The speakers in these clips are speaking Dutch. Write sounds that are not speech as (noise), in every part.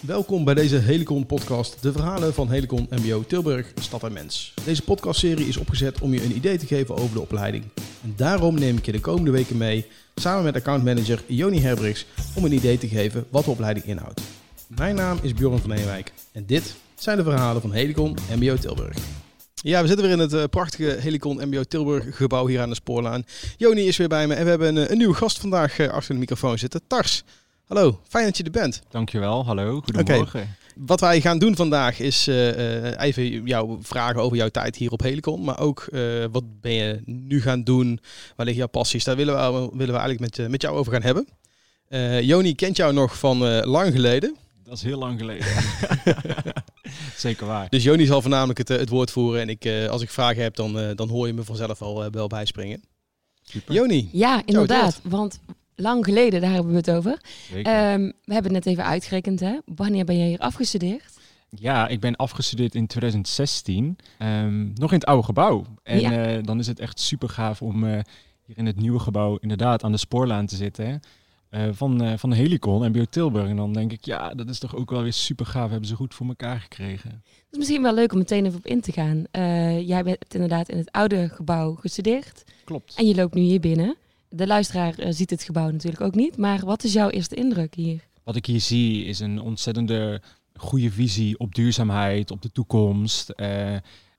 Welkom bij deze Helicon podcast, de verhalen van Helicon MBO Tilburg, Stad en Mens. Deze podcastserie is opgezet om je een idee te geven over de opleiding. En daarom neem ik je de komende weken mee, samen met accountmanager Joni Herbrigs, om een idee te geven wat de opleiding inhoudt. Mijn naam is Bjorn van Eenwijk en dit zijn de verhalen van Helicon MBO Tilburg. Ja, we zitten weer in het uh, prachtige Helicon MBO Tilburg gebouw hier aan de spoorlaan. Joni is weer bij me en we hebben een, eh, een nieuwe gast vandaag uh, achter de microfoon zitten, Tars. Hallo, fijn dat je er bent. Dankjewel, hallo, goedemorgen. Okay. Wat wij gaan doen vandaag is uh, uh, even jou vragen over jouw tijd hier op Helicon. Maar ook uh, wat ben je nu gaan doen? Waar liggen jouw passies? Daar willen we, willen we eigenlijk met, met jou over gaan hebben. Joni kent jou nog van lang geleden. Dat is heel lang geleden. (laughs) Zeker waar. Dus Joni zal voornamelijk het, het woord voeren. En ik, als ik vragen heb, dan, dan hoor je me vanzelf al wel bijspringen. Super. Joni. Ja, inderdaad. Want lang geleden, daar hebben we het over. Um, we hebben het net even uitgerekend. Hè? Wanneer ben je hier afgestudeerd? Ja, ik ben afgestudeerd in 2016. Um, ehm, nog in het oude gebouw. En ja. uh, dan is het echt super gaaf om uh, hier in het nieuwe gebouw inderdaad aan de spoorlaan te zitten. Uh, van, van Helicon en Bio Tilburg. En dan denk ik, ja, dat is toch ook wel weer super gaaf. Hebben ze goed voor elkaar gekregen. Het is misschien wel leuk om meteen even op in te gaan. jij bent inderdaad in het oude gebouw gestudeerd. Klopt. En je loopt nu hier binnen de luisteraar uh, ziet het gebouw natuurlijk ook niet. Maar wat is jouw eerste indruk hier? Wat ik hier zie is een ontzettende goede visie op duurzaamheid, op de toekomst. Uh,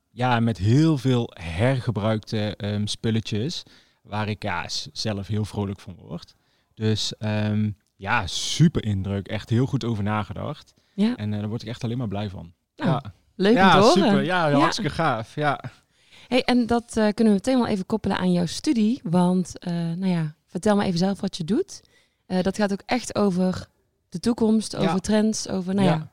ja, met heel veel hergebruikte um, spulletjes. Waar ik ja, zelf heel vrolijk van word. Dus um, ja, super indruk. Echt heel goed over nagedacht. Ja. En uh, daar word ik echt alleen maar blij van. Nou, ja. Leuk om te horen. Super. Ja, hartstikke gaaf. Ja. Hey, en dat uh, kunnen we meteen wel even koppelen aan jouw studie. Want, uh, nou ja, vertel me even zelf wat je doet. Uh, dat gaat ook echt over de toekomst, over ja. trends, over, nou ja. Ja,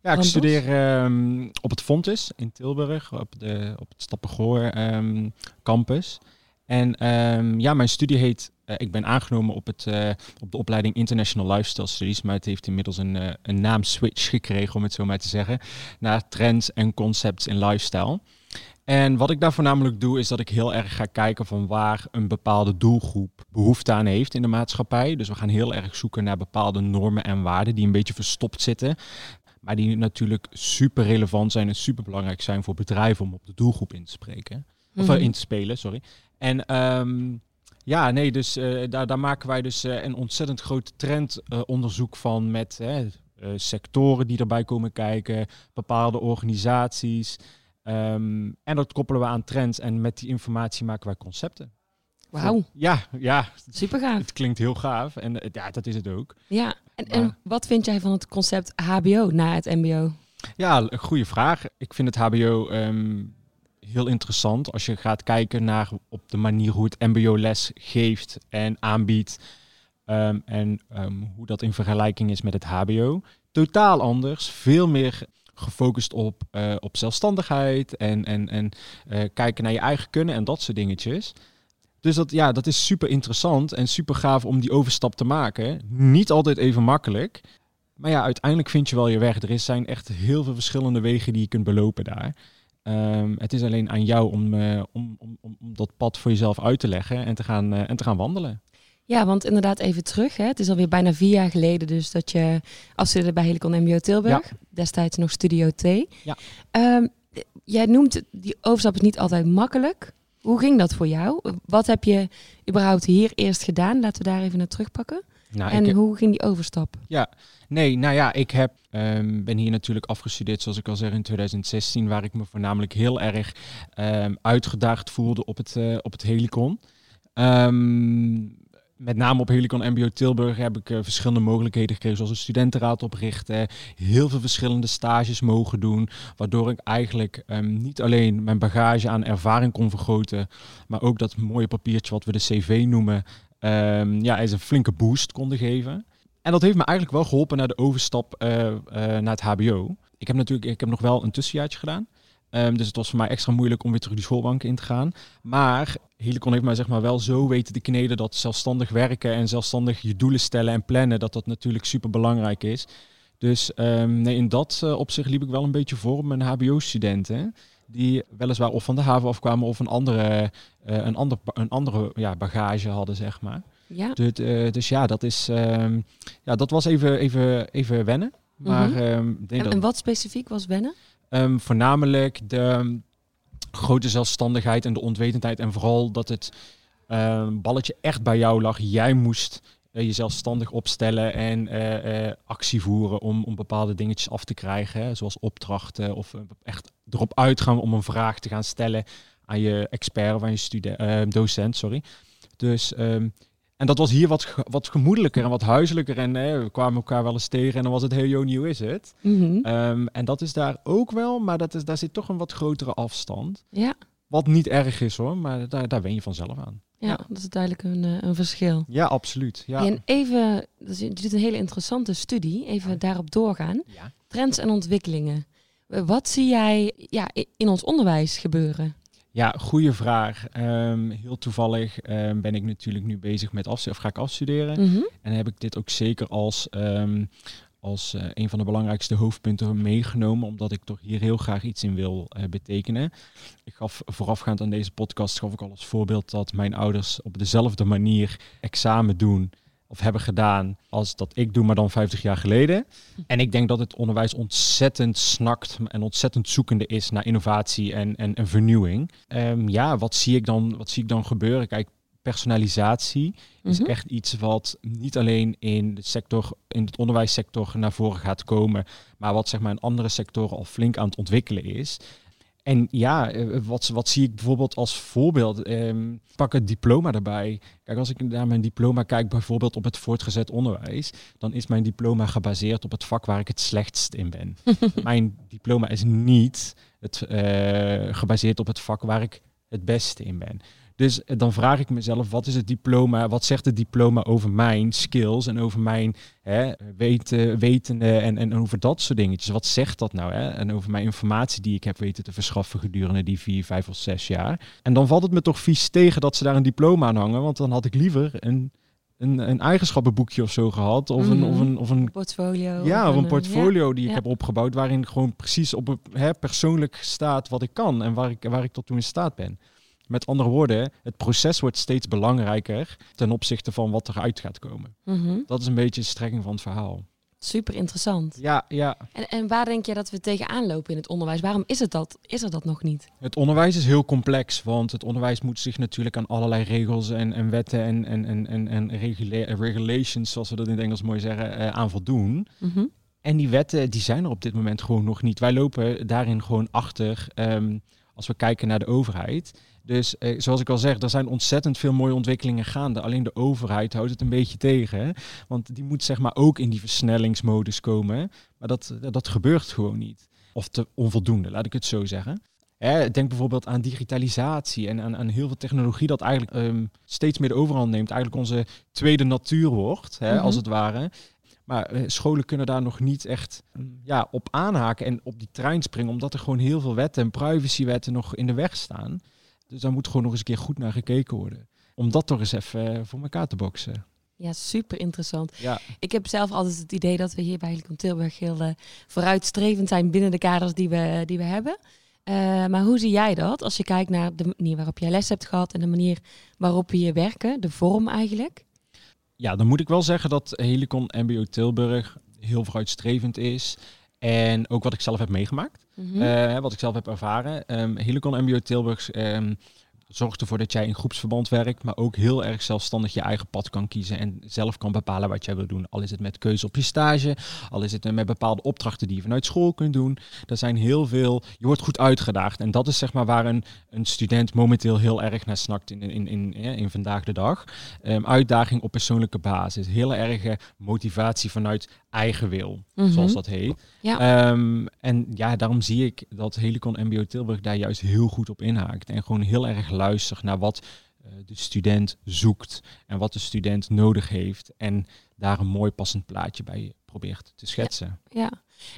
ja ik studeer um, op het Fontes in Tilburg, op, de, op het Stappengoor um, campus. En um, ja, mijn studie heet, ik ben aangenomen op, het, op de opleiding International Lifestyle Studies, maar het heeft inmiddels een, een naamswitch gekregen, om het zo maar te zeggen, naar Trends en Concepts in Lifestyle. En wat ik daar voornamelijk doe, is dat ik heel erg ga kijken van waar een bepaalde doelgroep behoefte aan heeft in de maatschappij. Dus we gaan heel erg zoeken naar bepaalde normen en waarden die een beetje verstopt zitten. Maar die natuurlijk super relevant zijn en super belangrijk zijn voor bedrijven om op de doelgroep in te spreken. Of mm -hmm. in te spelen, sorry. En um, ja, nee, dus uh, daar, daar maken wij dus uh, een ontzettend groot trendonderzoek uh, van met sectoren die erbij komen kijken, bepaalde organisaties. Um, en dat koppelen we aan trends en met die informatie maken wij concepten. Wauw. Ja, ja. Super gaaf. Het klinkt heel gaaf en ja, dat is het ook. Ja, en, maar, en wat vind jij van het concept HBO na het MBO? Ja, een goede vraag. Ik vind het HBO um, heel interessant als je gaat kijken naar op de manier hoe het MBO les geeft en aanbiedt. Um, en hoe dat in vergelijking is met het HBO. Totaal anders, veel meer gefocust op, uh, op zelfstandigheid en, en, en uh, kijken naar je eigen kunnen en dat soort dingetjes. Dus dat, ja, dat is super interessant en super gaaf om die overstap te maken. Niet altijd even makkelijk. Maar ja, uiteindelijk vind je wel je weg. Er zijn echt heel veel verschillende wegen die je kunt belopen daar. Um, het is alleen aan jou om, uh, om, om, om dat pad voor jezelf uit te leggen en te gaan, en te gaan wandelen. Ja, want inderdaad even terug. Hè. Het is alweer bijna vier jaar geleden dus dat je afstudeerde bij Helicon MBO Tilburg. Ja. Destijds nog Studio T. Ja. Um, jij noemt die overstap is niet altijd makkelijk. Hoe ging dat voor jou? Wat heb je überhaupt hier eerst gedaan? Laten we daar even naar terugpakken. Nou, en hoe ging die overstap? Ja, nee, nou ja, ik heb, um, ben hier natuurlijk afgestudeerd, zoals ik al zeg, in 2016, waar ik me voornamelijk heel erg um, uitgedaagd voelde op het, uh, op het Helicon. Um, met name op Helicon MBO Tilburg heb ik uh, verschillende mogelijkheden gekregen, zoals een studentenraad oprichten, heel veel verschillende stages mogen doen, waardoor ik eigenlijk um, niet alleen mijn bagage aan ervaring kon vergroten, maar ook dat mooie papiertje wat we de CV noemen, um, ja, is een flinke boost konden geven. En dat heeft me eigenlijk wel geholpen naar de overstap uh, uh, naar het HBO. Ik heb natuurlijk, ik heb nog wel een tussenjaartje gedaan. Um, dus het was voor mij extra moeilijk om weer terug die schoolbank in te gaan. Maar Helicon heeft mij zeg maar wel zo weten te kneden dat zelfstandig werken en zelfstandig je doelen stellen en plannen, dat dat natuurlijk super belangrijk is. Dus um, nee, in dat uh, opzicht liep ik wel een beetje voor mijn HBO-studenten. Die weliswaar of van de haven afkwamen of een andere, uh, een ander, een andere ja, bagage hadden, zeg maar. Ja. Dus, uh, dus ja, dat, is, ja, dat was even, even, even wennen. Maar, Mhm. ehm, ik denk En, dat, en wat specifiek was wennen? Ehm, voornamelijk de ehm, grote zelfstandigheid en de onwetendheid. En vooral dat het ehm, balletje echt bij jou lag. Jij moest eh, je zelfstandig opstellen en eh, eh, actie voeren om, om bepaalde dingetjes af te krijgen. Hè, zoals opdrachten of echt erop uitgaan om een vraag te gaan stellen aan je expert of aan je student, eh, docent. Sorry. Dus, ehm, en dat was hier wat, ge- wat gemoedelijker en wat huiselijker. En eh, we kwamen elkaar wel eens tegen en dan was het heel yo, nieuw is het. Mhm. Ehm, en dat is daar ook wel, maar dat is, daar zit toch een wat grotere afstand. ja. Wat niet erg is hoor, maar daar, daar wen je vanzelf aan. Ja, Ja. dat is duidelijk een, eh, een verschil. Ja, absoluut. Ja. En even, dus je doet een hele interessante studie, even daarop doorgaan. Ja. Trends en ontwikkelingen. Eh, Wat zie jij ja, in ons onderwijs gebeuren? Ja, goede vraag. Ehm, heel toevallig ehm, ben ik natuurlijk nu bezig met afstuderen, of ga ik afstuderen. Mhm. En heb ik dit ook zeker als, ehm, als eh, een van de belangrijkste hoofdpunten meegenomen, omdat ik toch hier heel graag iets in wil eh, betekenen. Ik gaf voorafgaand aan deze podcast gaf ik al als voorbeeld dat mijn ouders op dezelfde manier examen doen of hebben gedaan als dat ik doe, maar dan 50 jaar geleden. En ik denk dat het onderwijs ontzettend snakt en ontzettend zoekende is naar innovatie en, en, en vernieuwing. Ehm, ja, wat zie ik dan, wat zie ik dan gebeuren? Kijk, personalisatie is Mhm. echt iets wat niet alleen in de sector, in het onderwijssector naar voren gaat komen, maar wat zeg maar in andere sectoren al flink aan het ontwikkelen is. En ja, eh, wat, wat zie ik bijvoorbeeld als voorbeeld? Ehm, pak het diploma erbij. Kijk, als ik naar mijn diploma kijk, bijvoorbeeld op het voortgezet onderwijs, dan is mijn diploma gebaseerd op het vak waar ik het slechtst in ben. (laughs) mijn diploma is niet het, eh, gebaseerd op het vak waar ik het beste in ben. Dus eh, dan vraag ik mezelf, wat is het diploma? Wat zegt het diploma over mijn skills en over mijn hè, weten, wetende en, en over dat soort dingetjes? Wat zegt dat nou? Hè? En over mijn informatie die ik heb weten te verschaffen gedurende die vier, vijf of zes jaar. En dan valt het me toch vies tegen dat ze daar een diploma aan hangen, want dan had ik liever een, een, een eigenschappenboekje of zo gehad. Of, een, Mhm. of, een, of een Portfolio. ja, of een portfolio die ik ja. heb opgebouwd, waarin gewoon precies op hè, persoonlijk staat wat ik kan en waar ik, waar ik tot toe in staat ben. Met andere woorden, het proces wordt steeds belangrijker ten opzichte van wat eruit gaat komen. Mhm. Dat is een beetje de strekking van het verhaal. Super interessant. Ja, ja. En, en waar denk je dat we tegenaan lopen in het onderwijs? Waarom is het dat? Is er dat nog niet? Het onderwijs is heel complex, want het onderwijs moet zich natuurlijk aan allerlei regels en, en wetten en, en, en, en, en regula- regulations, zoals we dat in het Engels mooi zeggen, eh, aan voldoen. Mhm. En die wetten die zijn er op dit moment gewoon nog niet. Wij lopen daarin gewoon achter ehm, als we kijken naar de overheid. Dus eh, zoals ik al zeg, er zijn ontzettend veel mooie ontwikkelingen gaande. Alleen de overheid houdt het een beetje tegen. hè. Want die moet zeg maar ook in die versnellingsmodus komen. Maar dat, dat gebeurt gewoon niet. Of te onvoldoende, laat ik het zo zeggen. Hè, denk bijvoorbeeld aan digitalisatie en aan, aan heel veel technologie dat eigenlijk ehm, steeds meer de overhand neemt. Eigenlijk onze tweede natuur wordt, hè, Mhm. als het ware. Maar eh, scholen kunnen daar nog niet echt mm, ja, op aanhaken en op die trein springen, omdat er gewoon heel veel wetten en privacywetten nog in de weg staan. Dus daar moet gewoon nog eens een keer goed naar gekeken worden. Om dat toch eens even eh, voor elkaar te boksen. Ja, super interessant. Ja, Ik heb zelf altijd het idee dat we hier bij Helicon Tilburg heel eh, vooruitstrevend zijn binnen de kaders die we, die we hebben. Eh, maar hoe zie jij dat als je kijkt naar de manier waarop jij les hebt gehad en de manier waarop we hier werken, de vorm eigenlijk? ja, dan moet ik wel zeggen dat Helicon MBO Tilburg heel vooruitstrevend is. En ook wat ik zelf heb meegemaakt. Mhm. Eh, wat ik zelf heb ervaren. Ehm Helicon MBO Tilburg ehm, zorgt ervoor dat jij in groepsverband werkt, maar ook heel erg zelfstandig je eigen pad kan kiezen en zelf kan bepalen wat jij wil doen. Al is het met keuze op je stage, al is het met bepaalde opdrachten die je vanuit school kunt doen. Er zijn heel veel, je wordt goed uitgedaagd en dat is zeg maar waar een, een student momenteel heel erg naar snakt in, in, in, in, in vandaag de dag. Ehm, uitdaging op persoonlijke basis, heel erge motivatie vanuit eigen wil, Mhm. zoals dat heet. Ja. Ehm, en ja, daarom zie ik dat Helicon MBO Tilburg daar juist heel goed op inhaakt. En gewoon heel erg luistert naar wat eh, de student zoekt en wat de student nodig heeft. En daar een mooi passend plaatje bij probeert te schetsen. Ja,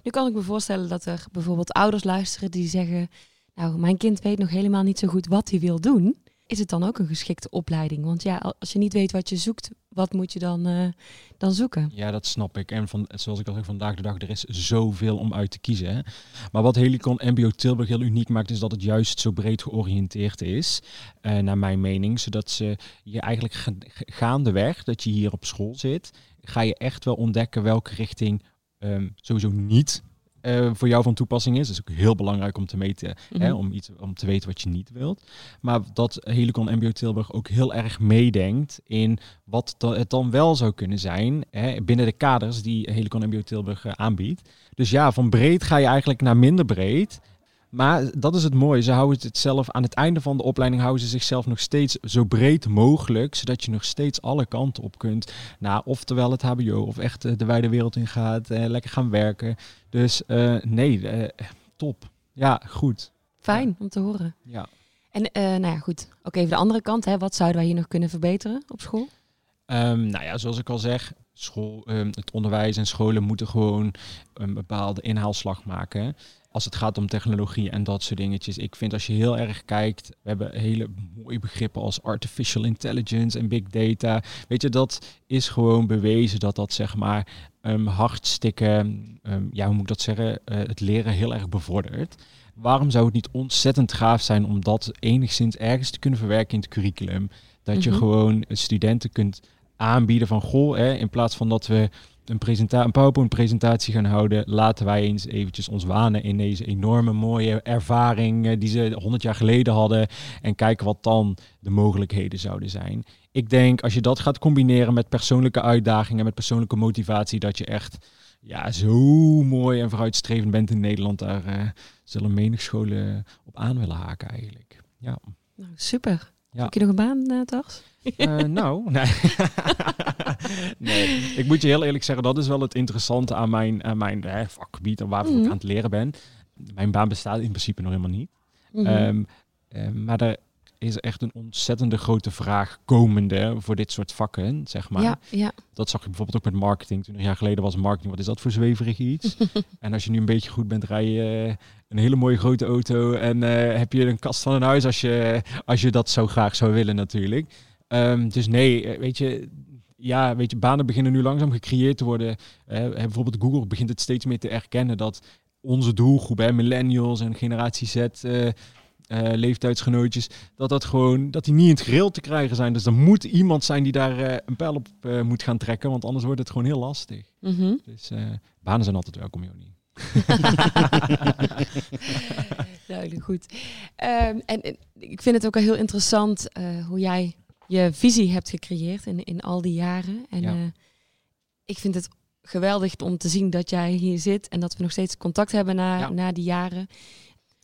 nu kan ik me voorstellen dat er bijvoorbeeld ouders luisteren die zeggen, nou, mijn kind weet nog helemaal niet zo goed wat hij wil doen. Is het dan ook een geschikte opleiding? Want ja, als je niet weet wat je zoekt, wat moet je dan, eh, dan zoeken? Ja, dat snap ik. En van, zoals ik al zeg, vandaag de dag, er is zoveel om uit te kiezen. Hè. Maar wat Helicon MBO Tilburg heel uniek maakt, is dat het juist zo breed georiënteerd is, eh, naar mijn mening. Zodat ze je eigenlijk ga- ga- gaandeweg, dat je hier op school zit, ga je echt wel ontdekken welke richting ehm, sowieso niet uh, voor jou van toepassing is. Dat is ook heel belangrijk om te meten, hè, mhm. om, iets, om te weten wat je niet wilt. Maar dat Helicon MBO Tilburg ook heel erg meedenkt in wat het dan wel zou kunnen zijn hè, binnen de kaders die Helicon MBO Tilburg uh, aanbiedt. Dus ja, van breed ga je eigenlijk naar minder breed. Maar dat is het mooie. Ze houden het zelf aan het einde van de opleiding houden ze zichzelf nog steeds zo breed mogelijk, zodat je nog steeds alle kanten op kunt. Nou, oftewel het HBO of echt eh, de wijde wereld in gaat, eh, lekker gaan werken. Dus uh, nee, top. Ja, goed. Fijn om te horen. Ja. En nou ja, goed. Ook even de andere kant. Hè. Wat zouden wij hier nog kunnen verbeteren op school? Um, nou ja, zoals ik al zeg, school, um, het onderwijs en scholen moeten gewoon een bepaalde inhaalslag maken als het gaat om technologie en dat soort dingetjes. Ik vind als je heel erg kijkt, we hebben hele mooie begrippen als artificial intelligence en big data. Weet je, dat is gewoon bewezen dat dat zeg maar um, hartstikke, um, ja hoe moet ik dat zeggen, uh, het leren heel erg bevordert. Waarom zou het niet ontzettend gaaf zijn om dat enigszins ergens te kunnen verwerken in het curriculum? Dat je mhm. gewoon studenten kunt aanbieden van goh, hè, in plaats van dat we een, presenta een PowerPoint-presentatie gaan houden, laten wij eens eventjes ons wanen in deze enorme mooie ervaring eh, die ze 100 jaar geleden hadden en kijken wat dan de mogelijkheden zouden zijn. Ik denk als je dat gaat combineren met persoonlijke uitdagingen, met persoonlijke motivatie, dat je echt ja, zo mooi en vooruitstrevend bent in Nederland. Daar uh, zullen menig scholen op aan willen haken eigenlijk. Ja. Nou, super. Ja. Heb je nog een baan, uh, uh, nou, nee. (laughs) nee. Ik moet je heel eerlijk zeggen, dat is wel het interessante aan mijn, aan mijn eh, vakgebied en waarvoor ik mhm. aan het leren ben. Mijn baan bestaat in principe nog helemaal niet. Mm -hmm. um, maar er is echt een ontzettende grote vraag komende voor dit soort vakken, zeg maar. Ja, ja. Dat zag je bijvoorbeeld ook met marketing. Toen een jaar geleden was marketing, wat is dat voor zweverig iets? (laughs) en als je nu een beetje goed bent, rij je eh, een hele mooie grote auto en uh, heb je een kast van een huis als je, als je dat zo graag zou willen natuurlijk. Um, dus nee, eh, weet je, ja, weet je, banen beginnen nu langzaam gecreëerd te worden. Uh, bijvoorbeeld Google begint het steeds meer te erkennen dat onze doelgroep, hè, millennials en generatie Z, uh, leeftijdsgenootjes, dat dat gewoon, dat die niet in het gereel te krijgen zijn. Dus er moet iemand zijn die daar een pijl op moet gaan trekken, want anders wordt het gewoon heel lastig. Mm -hmm. Dus banen zijn altijd welkom, Joni. (laughs) Duidelijk, goed. Um, en, ik vind het ook al heel interessant hoe jij je visie hebt gecreëerd in, in al die jaren. En uh, ik vind het geweldig om te zien dat jij hier zit en dat we nog steeds contact hebben na, na die jaren.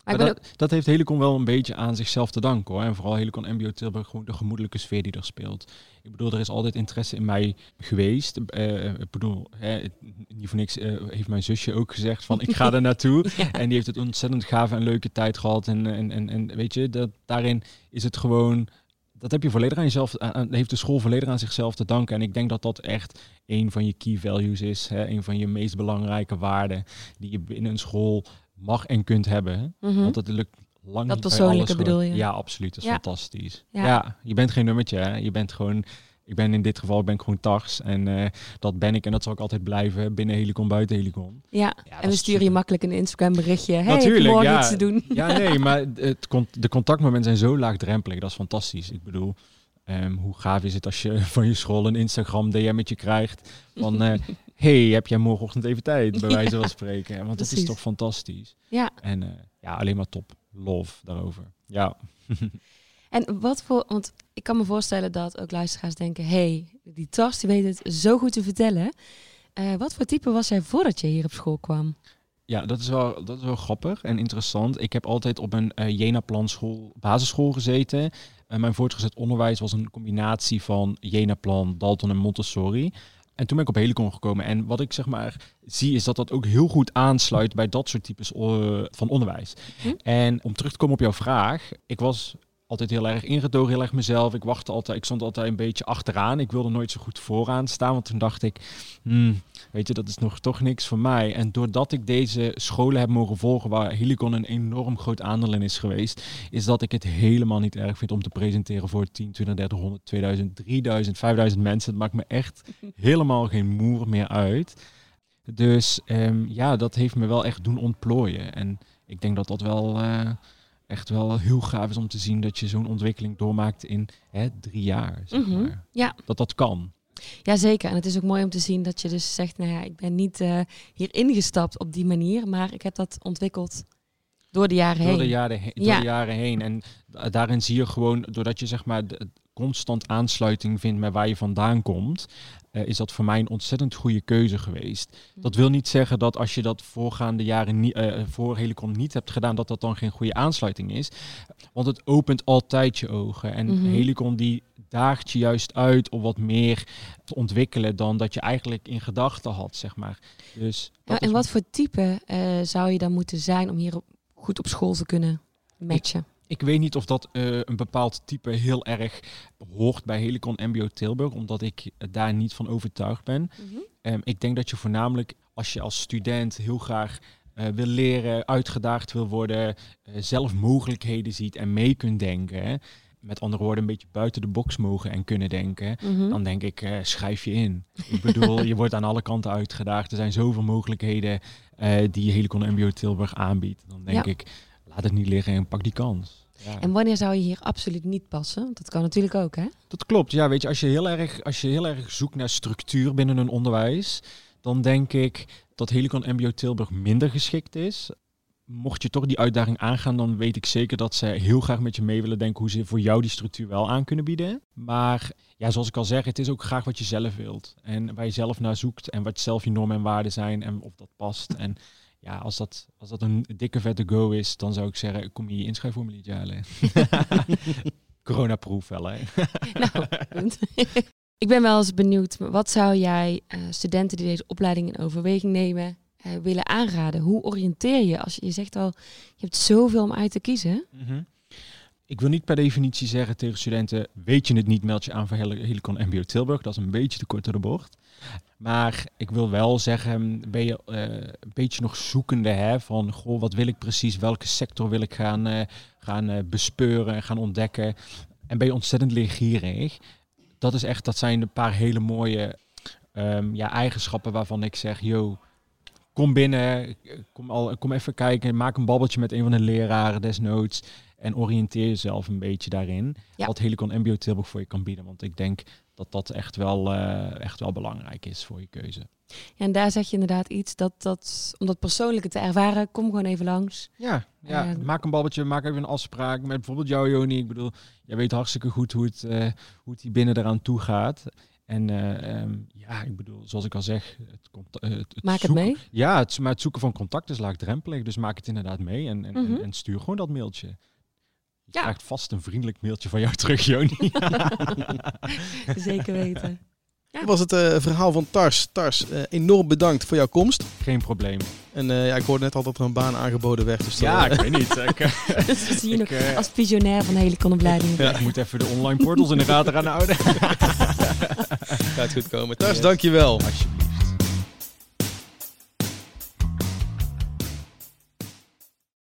Maar dat, dat, heeft Helicon wel een beetje aan zichzelf te danken hoor. En vooral Helicon MBO Tilburg, gewoon de gemoedelijke sfeer die er speelt. Ik bedoel, er is altijd interesse in mij geweest. Uh, ik bedoel, hè, niet voor niks uh, heeft mijn zusje ook gezegd van ik ga er (laughs) naartoe. En die heeft het ontzettend gave en leuke tijd gehad. En, en, en, en weet je, dat, daarin is het gewoon dat heb je volledig aan jezelf, aan, heeft de school volledig aan zichzelf te danken. En ik denk dat dat echt een van je key values is. Hè? Een van je meest belangrijke waarden die je binnen een school mag en kunt hebben. Mm -hmm. Want dat lukt lang dat persoonlijke bedoel je? Ja, absoluut. Dat is fantastisch. Ja. ja. je bent geen nummertje. Hè? Je bent gewoon ik ben in dit geval ben ik gewoon Tars. En uh, dat ben ik en dat zal ik altijd blijven binnen Helicon, buiten Helicon. Ja, en we sturen je makkelijk een Instagram berichtje. Hey, Natuurlijk, morgen ja. iets te doen. Ja, nee, (laughs) maar het, de contactmomenten zijn zo laagdrempelig. Dat is fantastisch. Ik bedoel, um, hoe gaaf is het als je van je school een Instagram DM'tje krijgt van... Uh, (laughs) hey, heb jij morgenochtend even tijd, bij wijze van spreken. Want dat is toch fantastisch. Ja. En uh, ja, alleen maar top. Love daarover. Ja. (laughs) En wat voor, want ik kan me voorstellen dat ook luisteraars denken: hey, die Tars die weet het zo goed te vertellen. Uh, wat voor type was jij voordat je hier op school kwam? Ja, dat is wel, dat is wel grappig en interessant. Ik heb altijd op een uh, Jena-plan school, basisschool gezeten. Uh, mijn voortgezet onderwijs was een combinatie van Jena-plan, Dalton en Montessori. En toen ben ik op Helicon gekomen. En wat ik zeg maar zie, is dat dat ook heel goed aansluit bij dat soort types van onderwijs. Hm? En om terug te komen op jouw vraag. Ik was altijd heel erg ingetogen, heel erg mezelf. Ik wachtte altijd, ik stond altijd een beetje achteraan. Ik wilde nooit zo goed vooraan staan, want toen dacht ik, hmm, weet je, dat is nog toch niks voor mij. En doordat ik deze scholen heb mogen volgen, waar Helicon een enorm groot aandeel in is geweest, is dat ik het helemaal niet erg vind om te presenteren voor 10, 20, 30, 100, 2000, 3000, 5000 mensen. Het maakt me echt (laughs) helemaal geen moer meer uit. Dus um, ja, dat heeft me wel echt doen ontplooien. En ik denk dat dat wel... Uh, echt wel heel gaaf is om te zien dat je zo'n ontwikkeling doormaakt in hè, drie jaar. Zeg mhm. maar. Ja. Dat dat kan. Jazeker, en het is ook mooi om te zien dat je dus zegt, nou ja, ik ben niet uh, hier ingestapt op die manier, maar ik heb dat ontwikkeld door de jaren door heen. De jaren door de jaren heen. En daarin zie je gewoon, doordat je zeg maar constant aansluiting vindt met waar je vandaan komt, uh, is dat voor mij een ontzettend goede keuze geweest. Mm. Dat wil niet zeggen dat als je dat voorgaande jaren niet, uh, voor Helicon niet hebt gedaan, dat dat dan geen goede aansluiting is. Want het opent altijd je ogen. En mm -hmm. Helicon die daagt je juist uit om wat meer te ontwikkelen dan dat je eigenlijk in gedachten had, zeg maar. Dus ja, en wat voor type uh, zou je dan moeten zijn om hier goed op school te kunnen matchen? Ik, ik weet niet of dat uh, een bepaald type heel erg hoort bij Helicon MBO Tilburg, omdat ik daar niet van overtuigd ben. Mm -hmm. um, ik denk dat je voornamelijk als je als student heel graag uh, wil leren, uitgedaagd wil worden, uh, zelf mogelijkheden ziet en mee kunt denken. Hè. Met andere woorden, een beetje buiten de box mogen en kunnen denken. Mm -hmm. Dan denk ik, schrijf je in. ik bedoel, je wordt aan alle kanten uitgedaagd. Er zijn zoveel mogelijkheden die Helicon MBO Tilburg aanbiedt. Dan denk ja. ik, laat het niet liggen en pak die kans. Ja. En wanneer zou je hier absoluut niet passen? Dat kan natuurlijk ook, hè? Dat klopt. Ja, weet je, als je heel erg, als je heel erg zoekt naar structuur binnen een onderwijs, dan denk ik dat Helicon MBO Tilburg minder geschikt is. Mocht je toch die uitdaging aangaan, dan weet ik zeker dat ze heel graag met je mee willen denken hoe ze voor jou die structuur wel aan kunnen bieden. Maar ja, zoals ik al zeg, het is ook graag wat je zelf wilt. En waar je zelf naar zoekt en wat zelf je normen en waarden zijn en of dat past. En ja, als dat, als dat een dikke vette go is, dan zou ik zeggen, kom je je inschrijfformuliertje halen. (laughs) Corona-proof wel, hè? (laughs) nou, punt. (laughs) ik ben wel eens benieuwd, wat zou jij uh, studenten die deze opleiding in overweging nemen, uh, willen aanraden? Hoe oriënteer je als je, je zegt al, je hebt zoveel om uit te kiezen? Mm -hmm. Ik wil niet per definitie zeggen tegen studenten, weet je het niet, meld je aan voor Helicon MBO Tilburg. Dat is een beetje te kort door de bocht. Maar ik wil wel zeggen, ben je uh, een beetje nog zoekende hè, van, goh, wat wil ik precies, welke sector wil ik gaan, uh, gaan uh, bespeuren en gaan ontdekken. En ben je ontzettend leergierig. Dat is echt, dat zijn een paar hele mooie um, ja, eigenschappen waarvan ik zeg, yo, kom binnen, kom, al, kom even kijken, maak een babbeltje met een van de leraren desnoods. En oriënteer jezelf een beetje daarin. Ja. Wat Helicon MBO Tilburg voor je kan bieden. Want ik denk dat dat echt wel, uh, echt wel belangrijk is voor je keuze. Ja, en daar zeg je inderdaad iets dat, dat om dat persoonlijke te ervaren, kom gewoon even langs. Ja, ja. Uh, maak een babbeltje, maak even een afspraak met bijvoorbeeld jou, Joni. Ik bedoel, jij weet hartstikke goed hoe het, uh, hoe het hier binnen eraan toe gaat. En uh, um, ja, ik bedoel, zoals ik al zeg, het, het, het maak zoeken, het mee. Ja, het, maar het zoeken van contact is laagdrempelig. Dus maak het inderdaad mee en, en, mm -hmm. en, en stuur gewoon dat mailtje. Je ja. krijgt vast een vriendelijk mailtje van jou (laughs) terug, Joni. (laughs) Zeker weten. Ja. Dat was het uh, verhaal van Tars. Tars, uh, enorm bedankt voor jouw komst. Geen probleem. En uh, ja, ik hoorde net al dat er een baan aangeboden werd. Dus ja, ik weet niet. Ik, dus we zien je nog als visionair van de hele konopleiding. Ja. Ik moet even de online portals in de gaten gaan houden. (laughs) Gaat goed komen. Tars, yes. dankjewel. Alsjeblieft.